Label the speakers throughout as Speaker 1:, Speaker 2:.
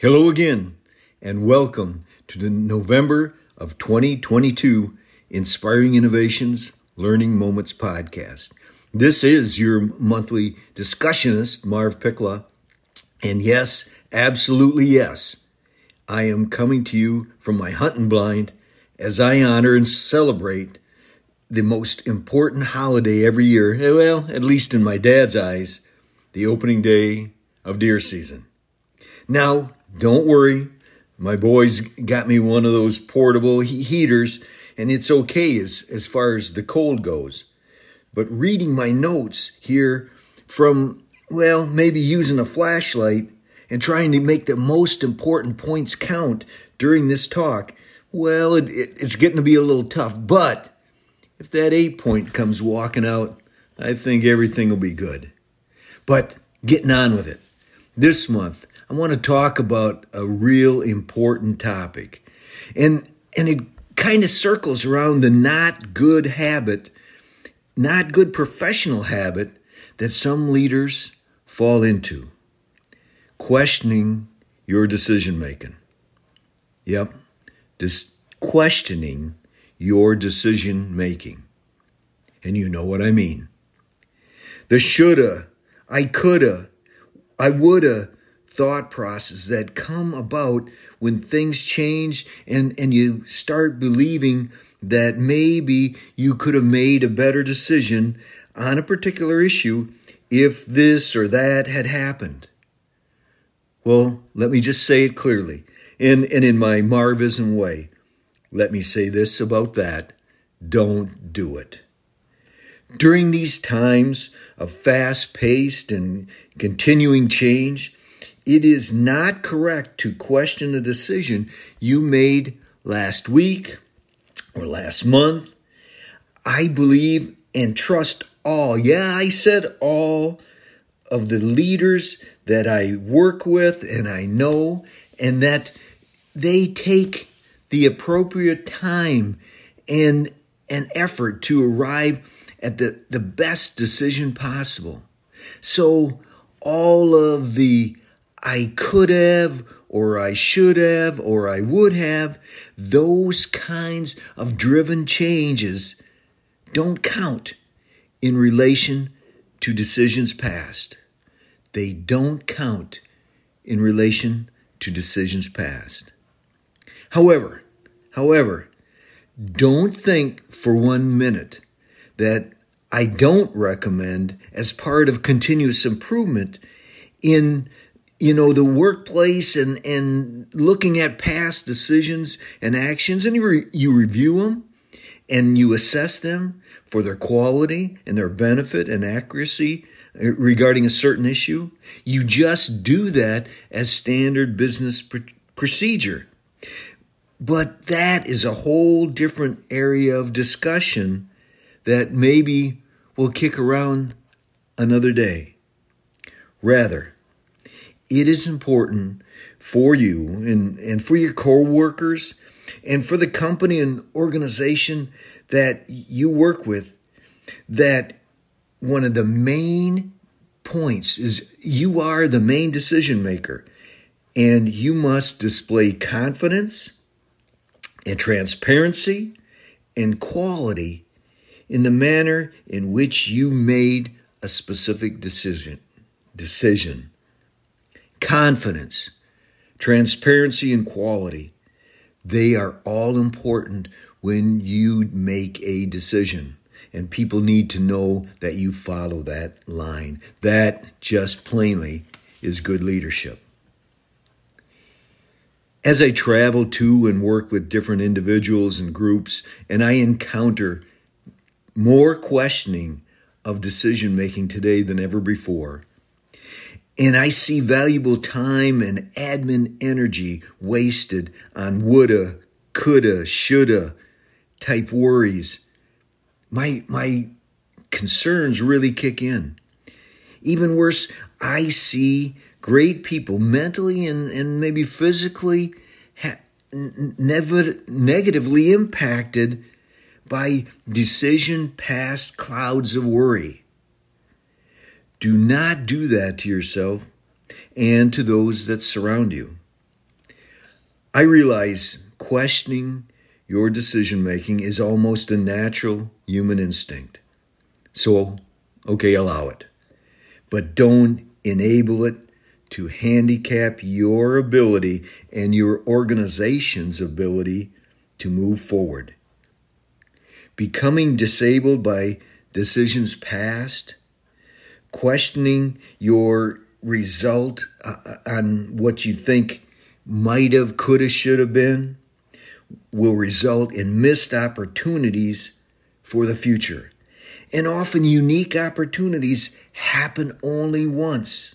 Speaker 1: Hello again, and welcome to the November of 2022 Inspiring Innovations Learning Moments podcast. This is your monthly discussionist, Marv Pickla. And yes, absolutely yes, I am coming to you from my hunting blind as I honor and celebrate the most important holiday every year, well, at least in my dad's eyes, the opening day of deer season. Now, don't worry. My boys got me one of those portable heaters, and it's okay as, as far as the cold goes. But reading my notes here from, well, maybe using a flashlight and trying to make the most important points count during this talk, well, it, it, it's getting to be a little tough. But if that eight point comes walking out, I think everything will be good. But getting on with it. This month, I want to talk about a real important topic. And, and it kind of circles around the not good habit, not good professional habit that some leaders fall into questioning your decision making. Yep, just questioning your decision making. And you know what I mean. The shoulda, I coulda, I woulda, thought process that come about when things change and, and you start believing that maybe you could have made a better decision on a particular issue if this or that had happened. Well, let me just say it clearly and, and in my Marvism way. Let me say this about that don't do it. During these times of fast paced and continuing change, it is not correct to question a decision you made last week or last month. I believe and trust all, yeah, I said all of the leaders that I work with and I know, and that they take the appropriate time and an effort to arrive at the, the best decision possible. So all of the I could have, or I should have, or I would have, those kinds of driven changes don't count in relation to decisions past. They don't count in relation to decisions past. However, however, don't think for one minute that I don't recommend as part of continuous improvement in you know the workplace and and looking at past decisions and actions and you, re, you review them and you assess them for their quality and their benefit and accuracy uh, regarding a certain issue you just do that as standard business pr- procedure. But that is a whole different area of discussion that maybe will kick around another day. Rather it is important for you and, and for your co-workers and for the company and organization that you work with that one of the main points is you are the main decision maker and you must display confidence and transparency and quality in the manner in which you made a specific decision decision confidence, transparency, and quality. They are all important when you make a decision. And people need to know that you follow that line. That just plainly is good leadership. As I travel to and work with different individuals and groups, and I encounter more questioning of decision making today than ever before, and I see valuable time and admin energy wasted on woulda, coulda, shoulda type worries. My, my concerns really kick in. Even worse, I see great people mentally and, and maybe physically ha- never negatively impacted by decision past clouds of worry. Do not do that to yourself and to those that surround you. I realize questioning your decision making is almost a natural human instinct. So, okay, allow it. But don't enable it to handicap your ability and your organization's ability to move forward. Becoming disabled by decisions past, questioning your result uh, on what you think might have, could have, should have been, will result in missed opportunities for the future. And often unique opportunities happen only once.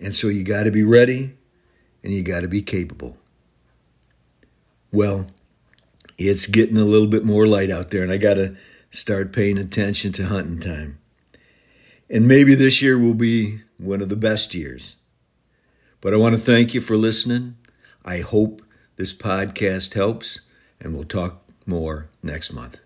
Speaker 1: And so you got to be ready and you got to be capable. Well, it's getting a little bit more light out there, and I got to start paying attention to hunting time. And maybe this year will be one of the best years. But I want to thank you for listening. I hope this podcast helps, and we'll talk more next month.